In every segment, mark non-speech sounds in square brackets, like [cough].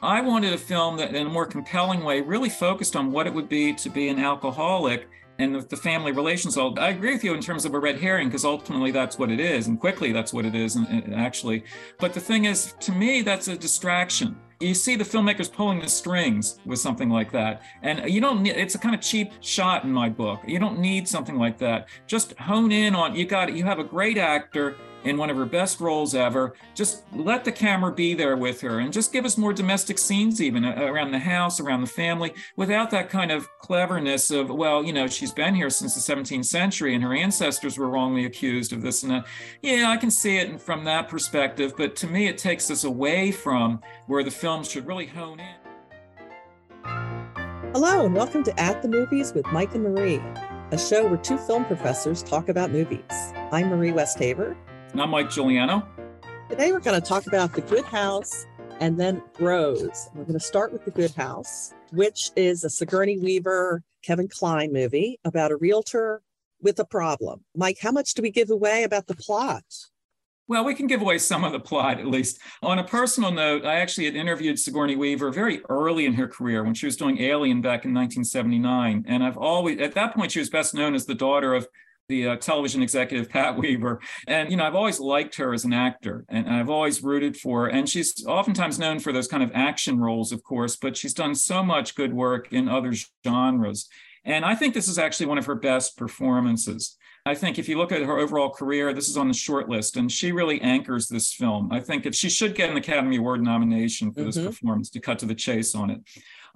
I wanted a film that, in a more compelling way, really focused on what it would be to be an alcoholic and the, the family relations. I agree with you in terms of a red herring because ultimately that's what it is, and quickly that's what it is, and, and actually. But the thing is, to me, that's a distraction you see the filmmakers pulling the strings with something like that and you don't need it's a kind of cheap shot in my book you don't need something like that just hone in on you got it, you have a great actor in one of her best roles ever. Just let the camera be there with her and just give us more domestic scenes, even uh, around the house, around the family, without that kind of cleverness of, well, you know, she's been here since the 17th century and her ancestors were wrongly accused of this and that. Yeah, I can see it from that perspective, but to me, it takes us away from where the film should really hone in. Hello, and welcome to At the Movies with Mike and Marie, a show where two film professors talk about movies. I'm Marie Westhaver, and I'm Mike Giuliano. Today we're going to talk about The Good House and then Bros. We're going to start with The Good House, which is a Sigourney Weaver, Kevin Kline movie about a realtor with a problem. Mike, how much do we give away about the plot? Well, we can give away some of the plot at least. On a personal note, I actually had interviewed Sigourney Weaver very early in her career when she was doing Alien back in 1979. And I've always, at that point, she was best known as the daughter of the uh, television executive [laughs] Pat Weaver. And, you know, I've always liked her as an actor and I've always rooted for her. And she's oftentimes known for those kind of action roles, of course, but she's done so much good work in other genres. And I think this is actually one of her best performances. I think if you look at her overall career, this is on the short list, and she really anchors this film. I think if she should get an Academy Award nomination for mm-hmm. this performance to cut to the chase on it.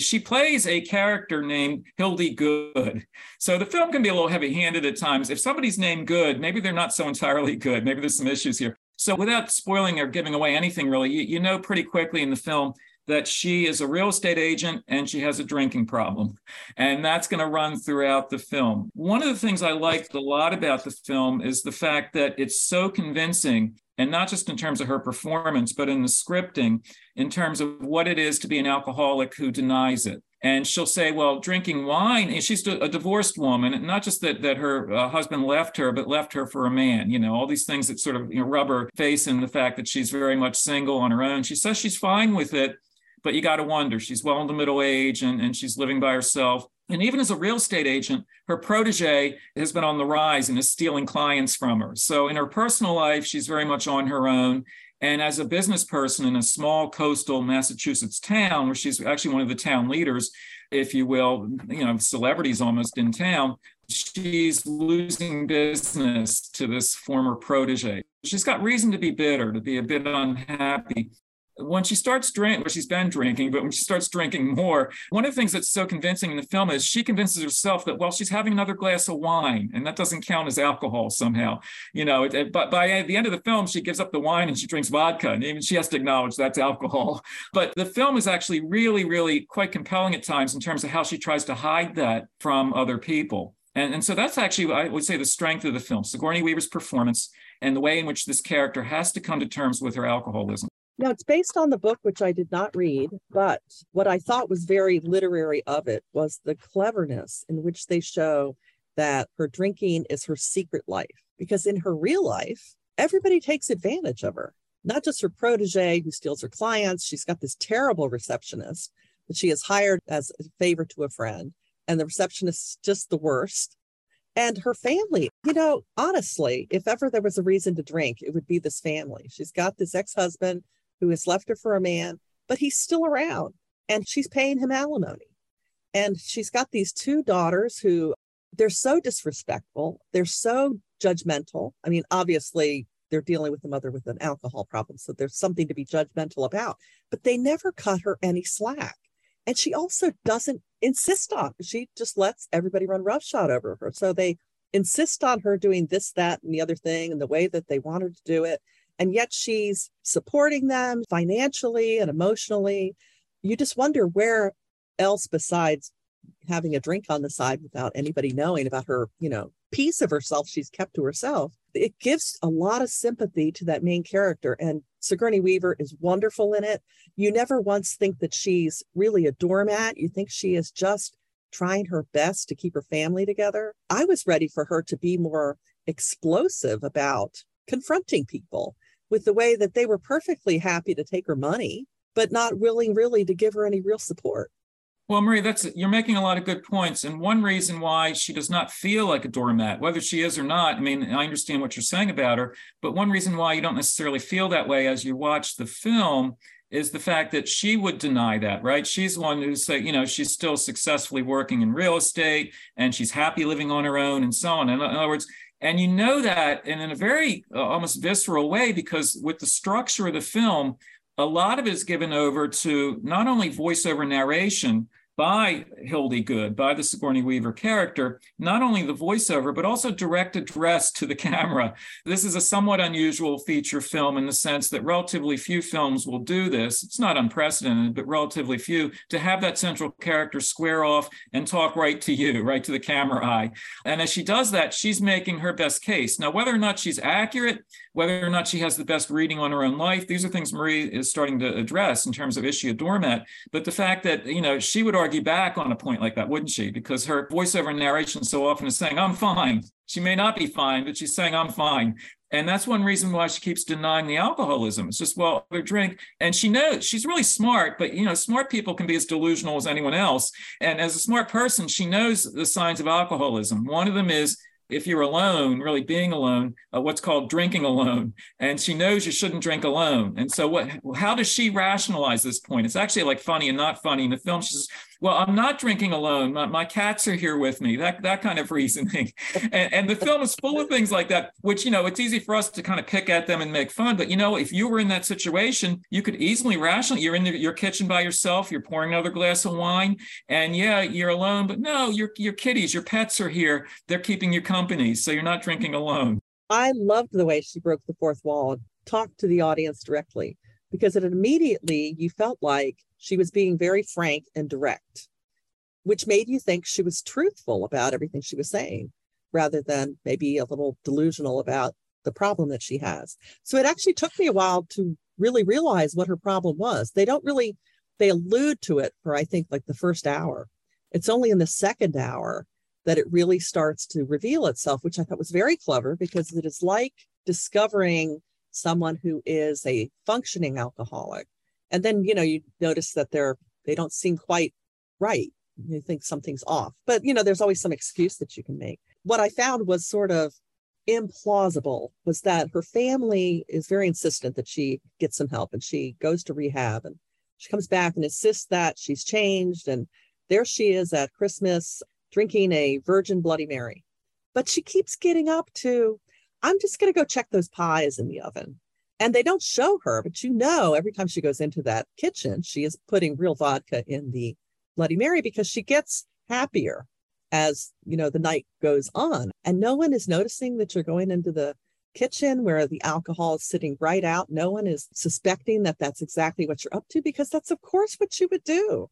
She plays a character named Hildy Good. So the film can be a little heavy handed at times. If somebody's named Good, maybe they're not so entirely good. Maybe there's some issues here. So without spoiling or giving away anything really, you, you know pretty quickly in the film that she is a real estate agent and she has a drinking problem. And that's going to run throughout the film. One of the things I liked a lot about the film is the fact that it's so convincing and not just in terms of her performance, but in the scripting, in terms of what it is to be an alcoholic who denies it. And she'll say, well, drinking wine, and she's a divorced woman, not just that, that her uh, husband left her, but left her for a man, you know, all these things that sort of you know, rub her face in the fact that she's very much single on her own. She says she's fine with it, but you got to wonder, she's well into middle age and, and she's living by herself. And even as a real estate agent, her protege has been on the rise and is stealing clients from her. So in her personal life, she's very much on her own. And as a business person in a small coastal Massachusetts town, where she's actually one of the town leaders, if you will, you know, celebrities almost in town, she's losing business to this former protege. She's got reason to be bitter, to be a bit unhappy when she starts drinking, well, she's been drinking, but when she starts drinking more, one of the things that's so convincing in the film is she convinces herself that, well, she's having another glass of wine, and that doesn't count as alcohol somehow. You know, it, it, but by the end of the film, she gives up the wine and she drinks vodka, and even she has to acknowledge that's alcohol. [laughs] But the film is actually really, really quite compelling at times in terms of how she tries to hide that from other people. And, and so that's actually, I would say, the strength of the film Sigourney Weaver's performance and the way in which this character has to come to terms with her alcoholism. Now, it's based on the book, which I did not read, but what I thought was very literary of it was the cleverness in which they show that her drinking is her secret life. Because in her real life, everybody takes advantage of her, not just her protege who steals her clients. She's got this terrible receptionist that she has hired as a favor to a friend, and the receptionist is just the worst. And her family, you know, honestly, if ever there was a reason to drink, it would be this family. She's got this ex husband who has left her for a man, but he's still around and she's paying him alimony. And she's got these two daughters who they're so disrespectful. They're so judgmental. I mean, obviously, they're dealing with a mother with an alcohol problem. So there's something to be judgmental about, but they never cut her any slack. And she also doesn't insist on, she just lets everybody run roughshod over her. So they insist on her doing this, that, and the other thing, and the way that they want her to do it and yet she's supporting them financially and emotionally. You just wonder where else besides having a drink on the side without anybody knowing about her, you know, piece of herself she's kept to herself. It gives a lot of sympathy to that main character. And Sigourney Weaver is wonderful in it. You never once think that she's really a doormat. You think she is just trying her best to keep her family together. I was ready for her to be more explosive about confronting people with the way that they were perfectly happy to take her money but not willing really to give her any real support. Well, Marie, that's you're making a lot of good points. And one reason why she does not feel like a doormat, whether she is or not, I mean, I understand what you're saying about her, but one reason why you don't necessarily feel that way as you watch the film is the fact that she would deny that, right? She's one who's say, you know, she's still successfully working in real estate and she's happy living on her own and so on. In other words, and you know that and in a very uh, almost visceral way because with the structure of the film, a lot of it is given over to not only voiceover narration, by Hildy Good, by the Sigourney Weaver character, not only the voiceover, but also direct address to the [laughs] camera. This is a somewhat unusual feature film in the sense that relatively few films will do this. It's not unprecedented, but relatively few to have that central character square off and talk right to you, right to the camera eye. And as she does that, she's making her best case. Now, whether or not she's accurate, whether or not she has the best reading on her own life, these are things Marie is starting to address in terms of issue a doormat. But the fact that, you know, she would argue back on a point like that, wouldn't she? Because her voiceover narration so often is saying, I'm fine. She may not be fine, but she's saying, I'm fine. And that's one reason why she keeps denying the alcoholism. It's just, well, they drink. And she knows she's really smart, but you know, smart people can be as delusional as anyone else. And as a smart person, she knows the signs of alcoholism. One of them is if you're alone, really being alone, uh, what's called drinking alone. And she knows you shouldn't drink alone. And so, what? How does she rationalize this point? It's actually like funny and not funny in the film. She says, well, I'm not drinking alone. My, my cats are here with me. That that kind of reasoning, [laughs] and, and the film is full of things like that. Which you know, it's easy for us to kind of pick at them and make fun. But you know, if you were in that situation, you could easily rationally. You're in the, your kitchen by yourself. You're pouring another glass of wine, and yeah, you're alone. But no, your your kitties, your pets are here. They're keeping you company, so you're not drinking alone. I loved the way she broke the fourth wall, talked to the audience directly, because it immediately you felt like she was being very frank and direct, which made you think she was truthful about everything she was saying rather than maybe a little delusional about the problem that she has. So it actually took me a while to really realize what her problem was. They don't really, they allude to it for, I think, like the first hour. It's only in the second hour that it really starts to reveal itself, which I thought was very clever because it is like discovering someone who is a functioning alcoholic. And then you know you notice that they're they don't seem quite right. You think something's off. But you know there's always some excuse that you can make. What i found was sort of implausible was that her family is very insistent that she get some help and she goes to rehab and she comes back and insists that she's changed and there she is at christmas drinking a virgin bloody mary. But she keeps getting up to i'm just going to go check those pies in the oven and they don't show her, but you know, every time she goes into that kitchen, she is putting real vodka in the Bloody Mary because she gets happier as you know the night goes on. And no one is noticing that you're going into the kitchen where the alcohol is sitting right out. No one is suspecting that that's exactly what you're up to because that's, of course, what you would do.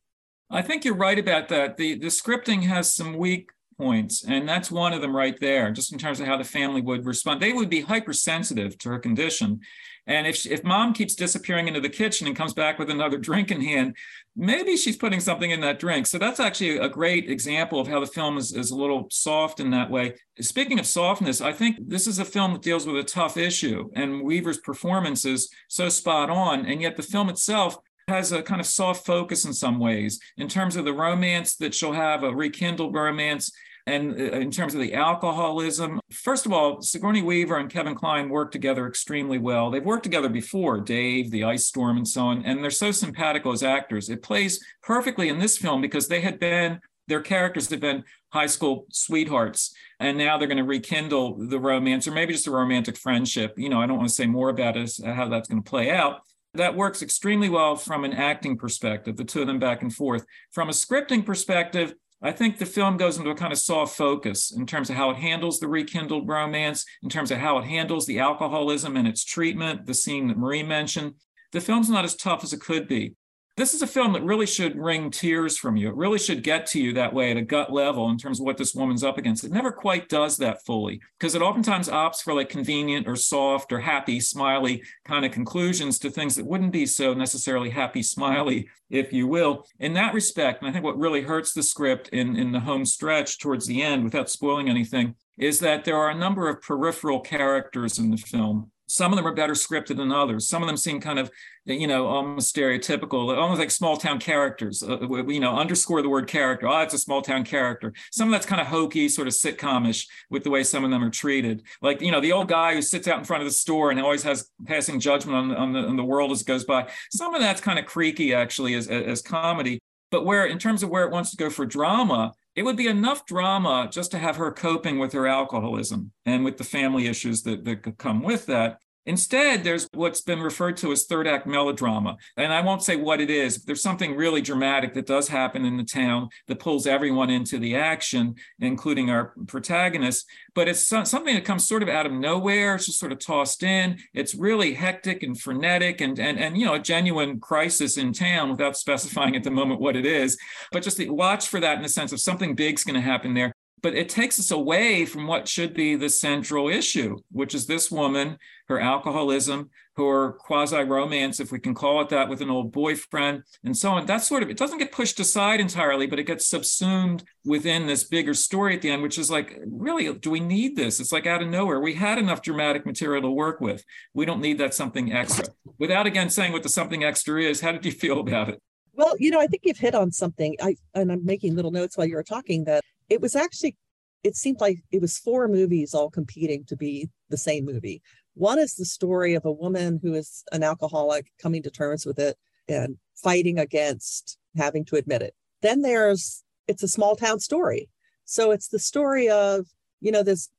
I think you're right about that. The the scripting has some weak points. And that's one of them right there, just in terms of how the family would respond. They would be hypersensitive to her condition. And if, if mom keeps disappearing into the kitchen and comes back with another [laughs] drink in hand, maybe she's putting something in that drink. So that's actually a great example of how the film is, is a little soft in that way. Speaking of softness, I think this is a film that deals with a tough issue, and Weaver's performance is so spot on. And yet the film itself has a kind of soft focus in some ways in terms of the romance that she'll have a rekindled romance and uh, in terms of the alcoholism, first of all, Sigourney Weaver and Kevin Kline work together extremely well. They've worked together before, Dave, The Ice Storm, and so on, and they're so simpatico as actors. It plays perfectly in this film because they had been their characters have been high school sweethearts and now they're going to rekindle the romance or maybe just a romantic friendship you know i don't want to say more about it, how that's going to play out that works extremely well from an acting perspective the two of them back and forth from a scripting perspective I think the film goes into a kind of soft focus in terms of how it handles the rekindled romance, in terms of how it handles the alcoholism and its treatment, the scene that Marie mentioned. The film's not as tough as it could be this is a film that really should wring tears from you. It really should get to you that way at a gut level in terms of what this woman's up against. It never quite does that fully because it oftentimes opts for like convenient or soft or happy, smiley kind of conclusions to things that wouldn't be so necessarily happy, smiley, if you will. In that respect, and I think what really hurts the script in, in the home stretch towards the end, without spoiling anything, is that there are a number of peripheral characters in the film some of them are better scripted than others. Some of them seem kind of, you know, almost stereotypical, almost like small town characters. Uh, you know, underscore the word character. Oh, it's a small town character. Some of that's kind of hokey, sort of sitcomish with the way some of them are treated. Like, you know, the old guy who sits out in front of the store and always has passing judgment on, on, the, on the world as it goes by. Some of that's kind of creaky, actually, as, as comedy. But where, in terms of where it wants to go for drama, it would be enough drama just to have her coping with her alcoholism and with the family issues that, that come with that. Instead, there's what's been referred to as third act melodrama. And I won't say what it is. but There's something really dramatic that does happen in the town that pulls everyone into the action, including our protagonist. But it's something that comes sort of out of nowhere. It's just sort of tossed in. It's really hectic and frenetic and, and, and you know, a genuine crisis in town without specifying at the moment what it is. But just watch for that in the sense of something big's going to happen there but it takes us away from what should be the central issue, which is this woman, her alcoholism, her quasi romance, if we can call it that, with an old boyfriend, and so on. That sort of it doesn't get pushed aside entirely, but it gets subsumed within this bigger story at the end, which is like, really, do we need this? It's like out of nowhere. We had enough dramatic material to work with. We don't need that something extra. Without again saying what the something extra is, how did you feel about it? Well, you know, I think you've hit on something. I and I'm making little notes while you were talking that it was actually it seemed like it was four movies all competing to be the same movie. One is the story of a woman who is an alcoholic coming to terms with it and fighting against having to admit it. Then there's it's a small town story. So it's the story of, you know, this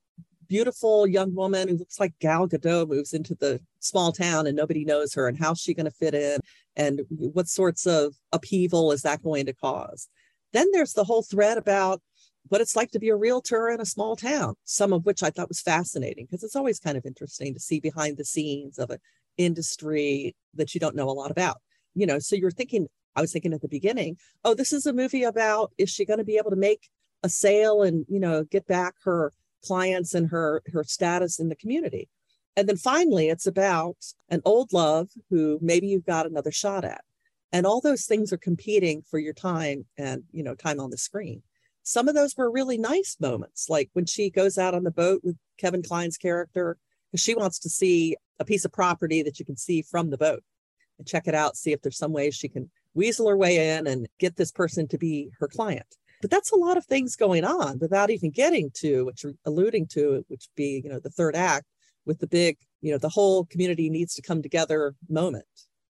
beautiful young woman who looks like Gal Gadot moves into the small town and nobody knows her and how's she going to fit in and what sorts of upheaval is that going to cause. Then there's the whole thread about what it's like to be a realtor in a small town, some of which I thought was fascinating because it's always kind of interesting to see behind the scenes of an industry that you don't know a lot about. You know, so you're thinking, I was thinking at the beginning, oh, this is a movie about is she going to be able to make a sale and, you know, get back her clients and her her status in the community. And then finally, it's about an old love who maybe you've got another shot at. And all those things are competing for your time and, you know, time on the screen some of those were really nice moments, like when she goes out on the boat with Kevin Kline's character, because she wants to see a piece of property that you can see from the boat and check it out, see if there's some way she can weasel her way in and get this person to be her client. But that's a lot of things going on without even getting to what you're alluding to, which be, you know, the third act with the big, you know, the whole community needs to come together moment.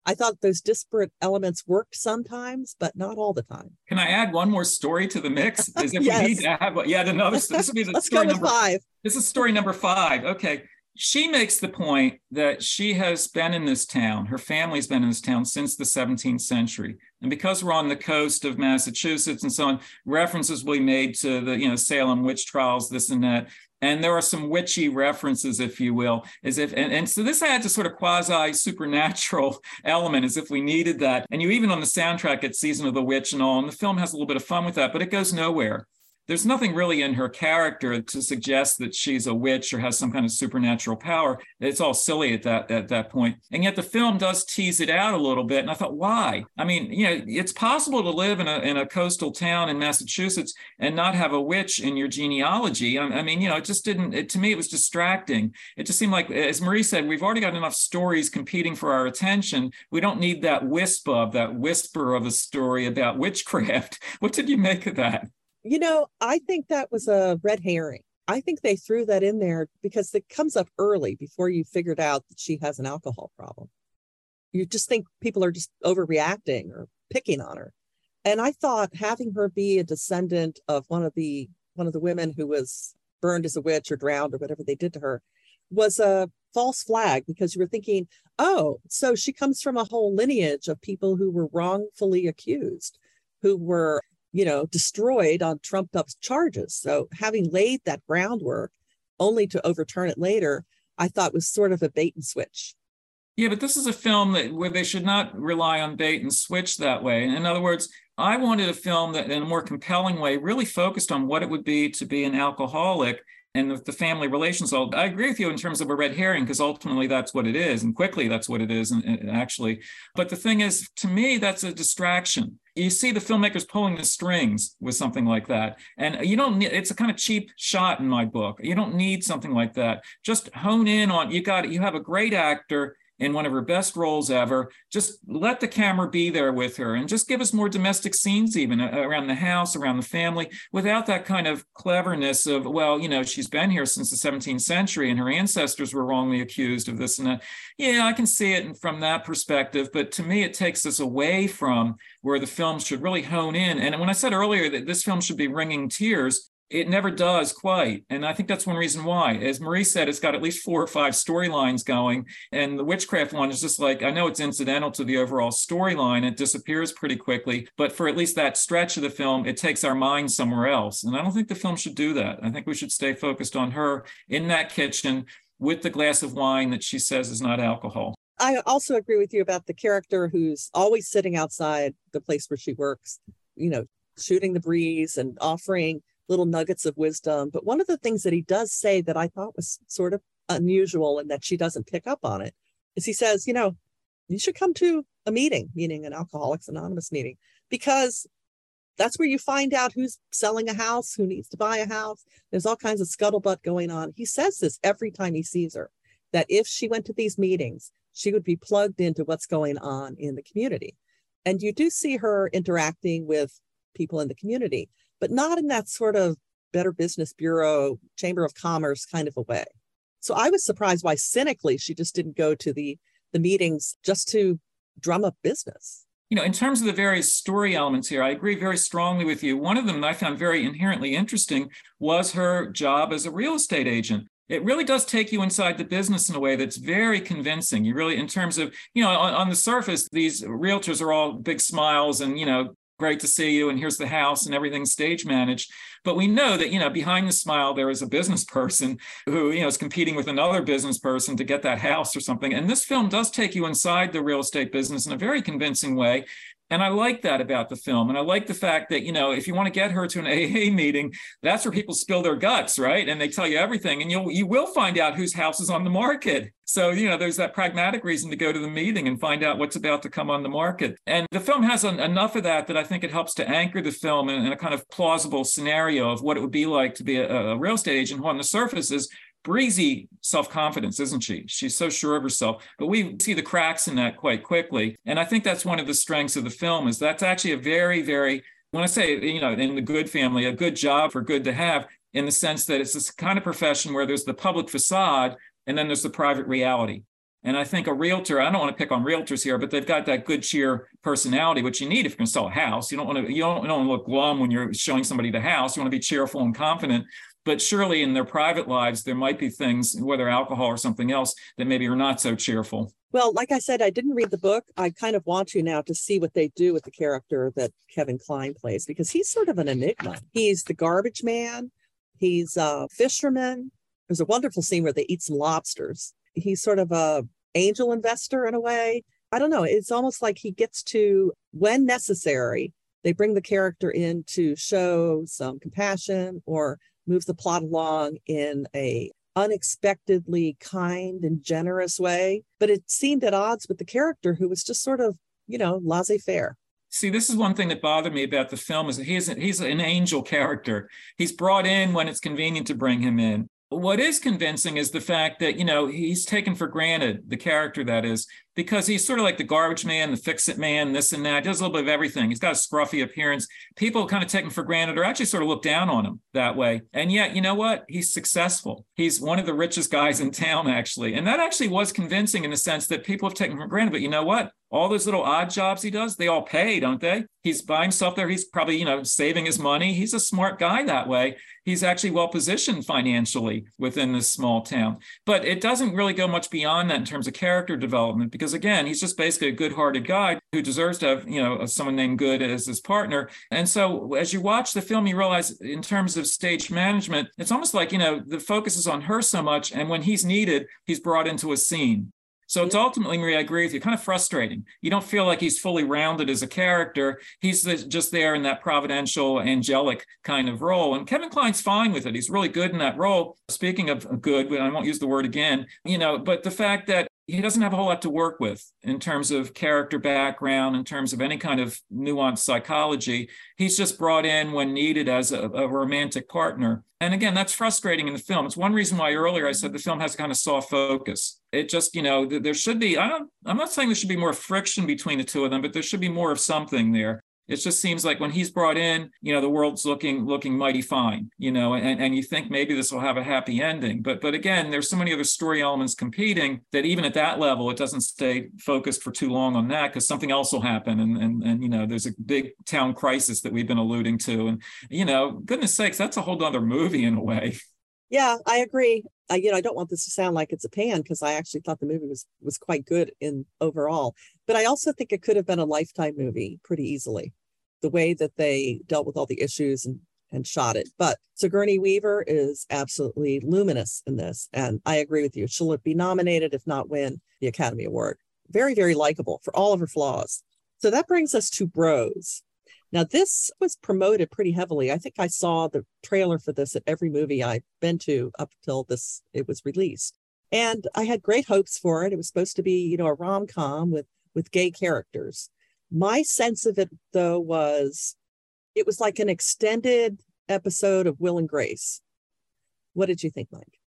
I thought those disparate elements worked sometimes, but not all the time. Can I add one more story to the mix? [laughs] Is if yes. we need to have yeah another this will be the Let's story number five. This is story number five. Okay. She makes the point that she has been in this town, her family's been in this town since the 17th century. And because we're on the coast of Massachusetts and so on, references will be made to the, you know, Salem witch trials, this and that and there are some witchy references, if you will, as if, and, and so this adds a sort of quasi supernatural [laughs] element, as if we needed that. And you even on the soundtrack get Season of the Witch and all, and the film has a little bit of fun with that, but it goes nowhere there's nothing really in her character to suggest that she's a witch or has some kind of supernatural power. It's all silly at that at that point. And yet the film does tease it out a little bit. And I thought, why? I mean, you know, it's possible to live in a in a coastal town in Massachusetts and not have a witch in your genealogy. I, I mean, you know, it just didn't. It, to me, it was distracting. It just seemed like, as Marie said, we've already got enough stories competing for our attention. We don't need that wisp of that whisper of a story about witchcraft. [laughs] What did you make of that? You know, I think that was a red herring. I think they threw that in there because it comes up early before you figured out that she has an alcohol problem. You just think people are just overreacting or picking on her. And I thought having her be a descendant of one of the one of the women who was burned as a witch or drowned or whatever they did to her was a false flag because you were thinking, oh, so she comes from a whole lineage of people who were wrongfully accused, who were you know, destroyed on trumped up charges. So having laid that groundwork only to overturn it later, I thought was sort of a bait and switch. Yeah, but this is a film that where they should not rely on bait and switch that way. In other words, I wanted a film that in a more compelling way really focused on what it would be to be an alcoholic and the, the family relations. All I agree with you in terms of a red herring because ultimately that's what it is, and quickly that's what it is, and, and actually. But the thing is, to me, that's a distraction. You see the filmmakers pulling the strings with something like that, and you don't. Need, it's a kind of cheap shot in my book. You don't need something like that. Just hone in on. You got. You have a great actor in one of her best roles ever. Just let the camera be there with her and just give us more domestic scenes, even uh, around the house, around the family, without that kind of cleverness of, well, you know, she's been here since the 17th century and her ancestors were wrongly accused of this and that. Yeah, I can see it from that perspective. But to me, it takes us away from where the film should really hone in. And when I said earlier that this film should be wringing tears, it never does quite. And I think that's one reason why. As Marie said, it's got at least four or five storylines going. And the witchcraft one is just like, I know it's incidental to the overall storyline. It disappears pretty quickly. But for at least that stretch of the film, it takes our mind somewhere else. And I don't think the film should do that. I think we should stay focused on her in that kitchen with the glass of wine that she says is not alcohol. I also agree with you about the character who's always sitting outside the place where she works, you know, shooting the breeze and offering little nuggets of wisdom. But one of the things that he does say that I thought was sort of unusual and that she doesn't pick up on it is he says, you know, you should come to a meeting, meaning an Alcoholics Anonymous meeting, because that's where you find out who's selling a house, who needs to buy a house. There's all kinds of scuttlebutt going on. He says this every time he sees her that if she went to these meetings, she would be plugged into what's going on in the community. And you do see her interacting with people in the community but not in that sort of Better Business Bureau, Chamber of Commerce kind of a way. So I was surprised why cynically she just didn't go to the the meetings just to drum up business. You know, in terms of the various story elements here, I agree very strongly with you. One of them that I found very inherently interesting was her job as a real estate agent it really does take you inside the business in a way that's very convincing. You really, in terms of, you know, on, on, the surface, these realtors are all big smiles and, you know, great to see you and here's the house and everything stage managed. But we know that you know behind the smile there is a business [laughs] person who you know is competing with another business person to get that house or something. And this film does take you inside the real estate business in a very convincing way and I like that about the film. And I like the fact that, you know, if you want to get her to an AA meeting, that's where people spill their guts, right? And they tell you everything. And you'll you will find out whose house is on the market. So, you know, there's that pragmatic reason to go to the meeting and find out what's about to come on the market. And the film has an, enough of that that I think it helps to anchor the film in, in, a kind of plausible scenario of what it would be like to be a, a real estate agent who on the surface is breezy self-confidence isn't she? She's so sure of herself. But we see the cracks in that quite quickly. And i think that's one of the strengths of the film is that's actually a very very when i say you know in the good family a good job for good to have in the sense that it's this kind of profession where there's the public facade and then there's the private reality. And I think a realtor, I don't want to pick on realtors here, but they've got that good cheer personality, which you need if you're going to sell a house. You don't want to, you don't, you don't look glum when you're showing somebody the house. You want to be cheerful and confident but surely in their private lives there might be things whether alcohol or something else that maybe are not so cheerful. Well like i said i didn't read the book. I kind of want to now to see what they do with the character that kevin kline plays because he's sort of an enigma. He's the garbage man. He's a fisherman. There's a wonderful scene where they eat some lobsters. He's sort of a angel investor in a way. I don't know. It's almost like he gets to when necessary they bring the character in to show some compassion or move the plot along in a unexpectedly kind and generous way but it seemed at odds with the character who was just sort of you know laissez-faire. See this is one thing that bothered me about the film is he's he's an angel character. He's brought in when it's convenient to bring him in. What is convincing is the fact that you know he's taken for granted the character that is because he's sort of like the garbage man the fix it man this and that does a little bit of everything he's got a scruffy appearance people kind of take him for granted or actually sort of look down on him that way and yet you know what he's successful he's one of the richest guys in town actually and that actually was convincing in the sense that people have taken for granted but you know what all those little odd jobs he does, they all pay, don't they? He's by himself there. He's probably, you know, saving his money. He's a smart guy that way. He's actually well positioned financially within this small town. But it doesn't really go much beyond that in terms of character development, because again, he's just basically a good hearted guy who deserves to have, you know, someone named Good as his partner. And so as you watch the film, you realize in terms of stage management, it's almost like, you know, the focus is on her so much. And when he's needed, he's brought into a scene So it's ultimately, Marie, I agree with you, kind of frustrating. You don't feel like he's fully rounded as a character. He's just there in that providential, angelic kind of role. And Kevin Kline's fine with it. He's really good in that role. Speaking of good, I won't use the word again, you know, but the fact that he doesn't have a whole lot to work with in terms of character background, in terms of any kind of nuanced psychology. He's just brought in when needed as a, a, romantic partner. And again, that's frustrating in the film. It's one reason why earlier I said the film has a kind of soft focus. It just, you know, there should be, I don't, I'm not saying there should be more friction between the two of them, but there should be more of something there it just seems like when he's brought in, you know, the world's looking looking mighty fine, you know, and, and you think maybe this will have a happy ending. But but again, there's so many other story elements competing that even at that level, it doesn't stay focused for too long on that because something else will happen. And and and you know, there's a big town crisis that we've been alluding to. And you know, goodness sakes, that's a whole other movie in a way. [laughs] Yeah, I agree. I, you know, I don't want this to sound like it's a pan because I actually thought the movie was was quite good in overall. But I also think it could have been a lifetime movie pretty easily the way that they dealt with all the issues and and shot it. But Sigourney Weaver is absolutely luminous in this. And I agree with you. She'll be nominated, if not win, the Academy Award. Very, very likable for all of her flaws. So that brings us to Bros. Now, this was promoted pretty heavily. I think I saw the trailer for this at every movie I've been to up until this it was released. And I had great hopes for it. It was supposed to be, you know, a rom-com with with gay characters. My sense of it, though, was it was like an extended episode of Will and Grace. What did you think, Mike?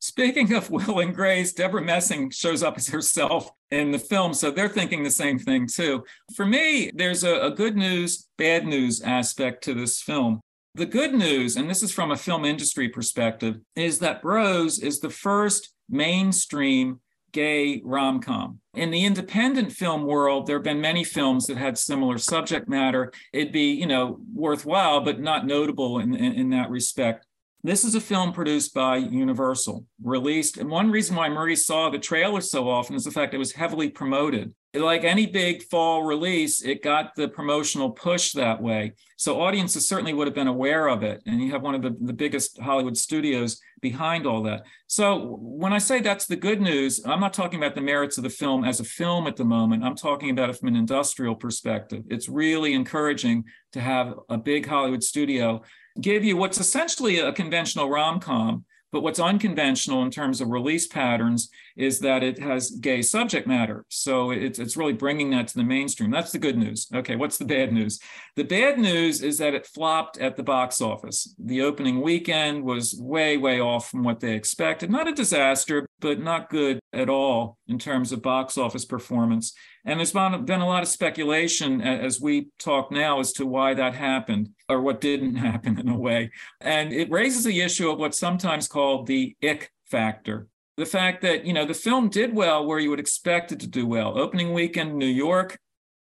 Speaking of [laughs] Will and Grace, Debra Messing shows up as herself in the film. So they're thinking the same thing, too. For me, there's a, a, good news, bad news aspect to this film. The good news, and this is from a film industry perspective, is that Bros is the first mainstream gay rom com. In the independent film world, there have been many films that had similar subject matter. It'd be, you know, worthwhile, but not notable in, in, in that respect. This is a film produced by Universal, released. And one reason why Marie saw the trailer so often is the fact it was heavily promoted. Like any big fall release, it got the promotional push that way. So audiences certainly would have been aware of it. And you have one of the, the biggest Hollywood studios behind all that. So when I say that's the good news, I'm not talking about the merits of the film as a film at the moment. I'm talking about it from an industrial perspective. It's really encouraging to have a big Hollywood studio give you what's essentially a conventional rom com, but what's unconventional in terms of release patterns is that it has gay subject matter. So it's, it's really bringing that to the mainstream. That's the good news. Okay, what's the bad news? The bad news is that it flopped at the box office. The opening weekend was way, way off from what they expected. Not a disaster, but not good at all in terms of box office performance. And there's been a lot of speculation as we talk now as to why that happened or what didn't [laughs] happen in a way. And it raises the issue of what's sometimes called the ick factor. The fact that, you know, the film did well where you would expect it to do well. Opening weekend, New York,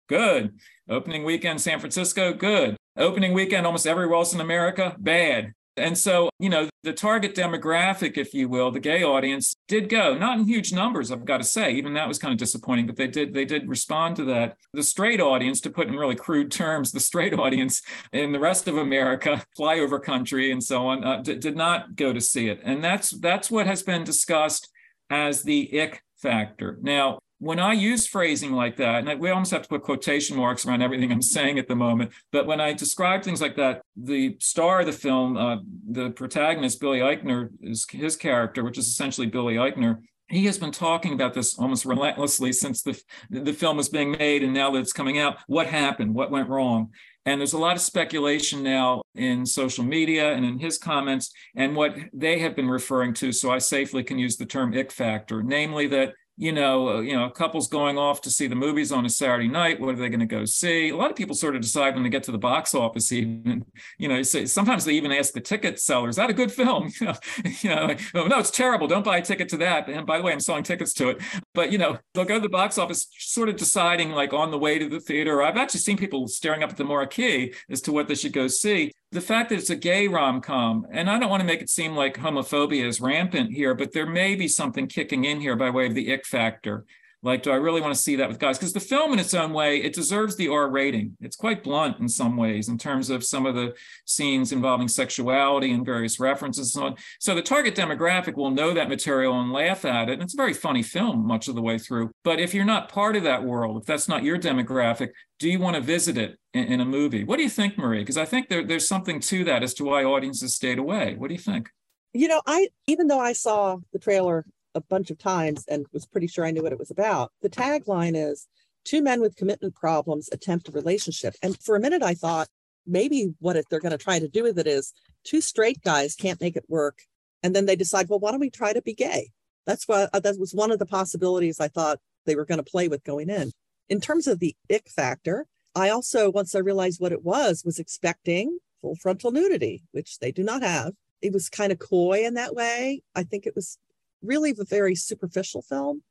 good. Opening weekend, San Francisco, good. Opening weekend, almost everywhere else in America, bad. And so, you know, the target demographic, if you will, the gay audience did go, not in huge numbers, I've got to say. Even that was kind of disappointing, but they did they did respond to that. The straight audience, to put in really crude terms, the straight [laughs] audience in the rest of America, [laughs] flyover country and so on, uh, d- did not go to see it. And that's that's what has been discussed as the ick factor. Now, when I use phrasing like that, and we almost have to put quotation marks around everything I'm saying at the moment, but when I describe things like that, the star of the film, uh, the protagonist, Billy Eichner, is his character, which is essentially Billy Eichner. He has been talking about this almost relentlessly since the, the film was being made and now that it's coming out. What happened? What went wrong? And there's a lot of speculation now in social media and in his comments and what they have been referring to. So I safely can use the term ick factor, namely that you know, uh, you know, couples going off to see the movies on a Saturday night. What are they going to go see? A lot of people sort of decide when they get to the box office. Even, [laughs] you know, so sometimes they even ask the ticket seller, "Is that a good film?" [laughs] You know, [laughs] you know, like, oh, no, it's terrible. Don't buy a ticket to that. And by the way, I'm selling tickets to it. But you know, they'll go to the box office, sort of deciding like on the way to the theater. I've actually seen people staring up at the marquee as to what they should go see the fact that it's a gay rom com, and I don't want to make it seem like homophobia is rampant here, but there may be something kicking in here by way of the ick factor. Like, do I really want to see that with guys? Because the film, in its own way, it deserves the R rating. It's quite blunt in some ways in terms of some of the scenes involving sexuality and various references and so on. So the target demographic will know that material and laugh at it. And it's a very funny film much of the way through. But if you're not part of that world, if that's not your demographic, do you want to visit it in, in a movie? What do you think, Marie? Because I think there, there's something to that as to why audiences stayed away. What do you think? You know, I even though I saw the trailer a bunch of times and was pretty sure I knew what it was about. The tagline is two men with commitment problems attempt a relationship. And for a minute, I thought maybe what they're going to try to do with it is two straight guys can't make it work. And then they decide, well, why don't we try to be gay? That's what uh, that was one of the possibilities I thought they were going to play with going in. In terms of the ick factor, I also, once I realized what it was, was expecting full frontal nudity, which they do not have. It was kind of coy in that way. I think it was really a very superficial film.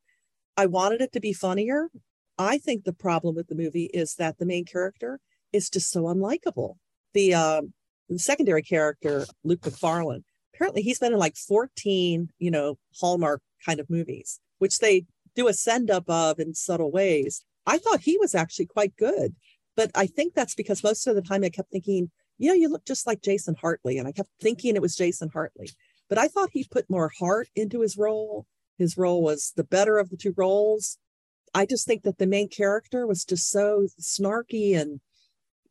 I wanted it to be funnier. I think the problem with the movie is that the main character is just so unlikable. The, um, the secondary character, Luke Macfarlane, apparently he's been in like 14, you know, Hallmark kind of movies, which they do a send up of in subtle ways. I thought he was actually quite good, but I think that's because most of the time I kept thinking, you know, you look just like Justin Hartley. And I kept thinking it was Justin Hartley but I thought he put more heart into his role. His role was the better of the two roles. I just think that the main character was just so snarky and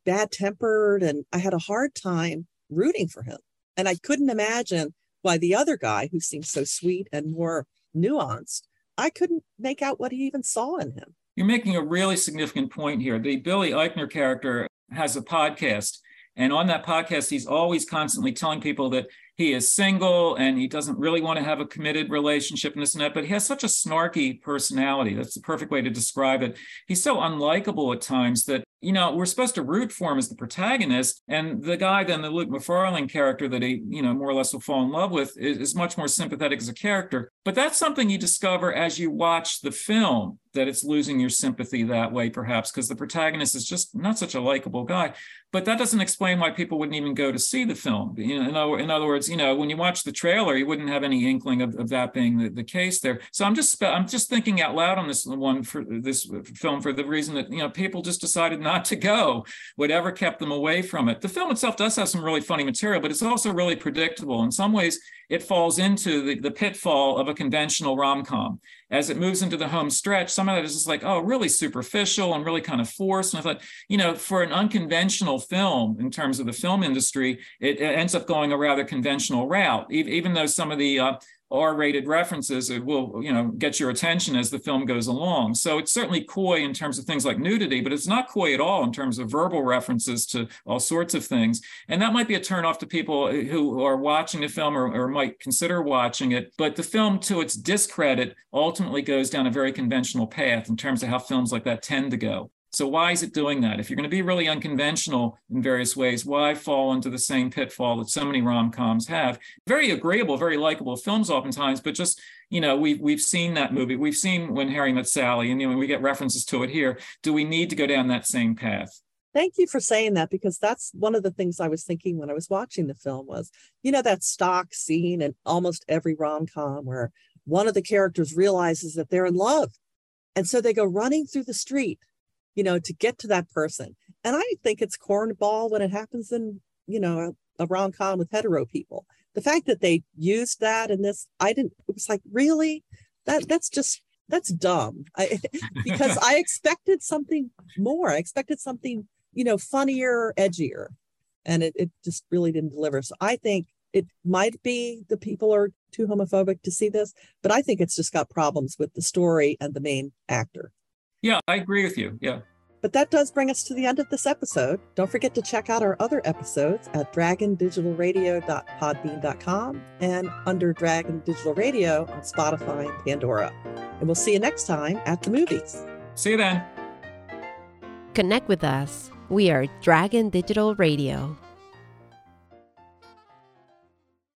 bad tempered, and I had a hard time rooting for him. And I couldn't imagine why the other guy, who seemed so sweet and more nuanced, I couldn't make out what he even saw in him. You're making a really significant point here. The Billy Eichner character has a podcast. And on that podcast, he's always constantly telling people that he is single and he doesn't really want to have a committed relationship and this and that, but he has such a snarky personality. That's the perfect way to describe it. He's so unlikable at times that, you know, we're supposed to root for him as the protagonist. And the guy, then the Luke Macfarlane character that he, you know, more or less will fall in love with is, is much more sympathetic as a character. But that's something you discover as you watch the film that it's losing your sympathy that way, perhaps, because the protagonist is just not such a likable guy. But that doesn't explain why people wouldn't even go to see the film. You know, in other, words, you know, when you watch the trailer, you wouldn't have any inkling of, of that being the, the case there. So I'm just I'm just thinking out loud on this one for this film for the reason that you know people just decided not to go, whatever kept them away from it. The film itself does have some really funny material, but it's also really predictable. In some ways, it falls into the, the pitfall of a conventional rom-com as it moves into the home stretch, some of that is just like, oh, really superficial and really kind of forced. And I thought, you know, for an unconventional film in terms of the film industry, it, it ends up going a rather conventional route, even though some of the uh, R-rated references, it will, you know, get your attention as the film goes along. So it's certainly coy in terms of things like nudity, but it's not coy at all in terms of verbal references to all sorts of things. And that might be a turnoff to people uh, who are watching the film or, or might consider watching it. But the film, to its discredit, ultimately goes down a very conventional path in terms of how films like that tend to go. So why is it doing that? If you're going to be really unconventional in various ways, why fall into the same pitfall that so many rom-coms have? Very agreeable, very likable films oftentimes, but just you know, we've we've seen that movie. We've seen When Harry Met Sally, and you know, we get references to it here. Do we need to go down that same path? Thank you for saying that because that's one of the things I was thinking when I was watching the film was, you know, that stock scene in almost every rom-com where one of the characters realizes that they're in love. And so they go running through the street you know, to get to that person. And I think it's cornball when it happens in, you know, a, rom com with hetero people. The fact that they used that in this, I didn't, it was like, really? That that's just that's dumb. I, [laughs] because I expected something more. I expected something, you know, funnier, edgier. And it, it just really didn't deliver. So I think it might be the people are too homophobic to see this, but I think it's just got problems with the story and the main actor. Yeah, I agree with you. Yeah. But that does bring us to the end of this episode. Don't forget to check out our other episodes at dragondigitalradio.podbean.com and under Dragon Digital Radio on Spotify and Pandora. And we'll see you next time at the movies. See you then. Connect with us. We are Dragon Digital Radio.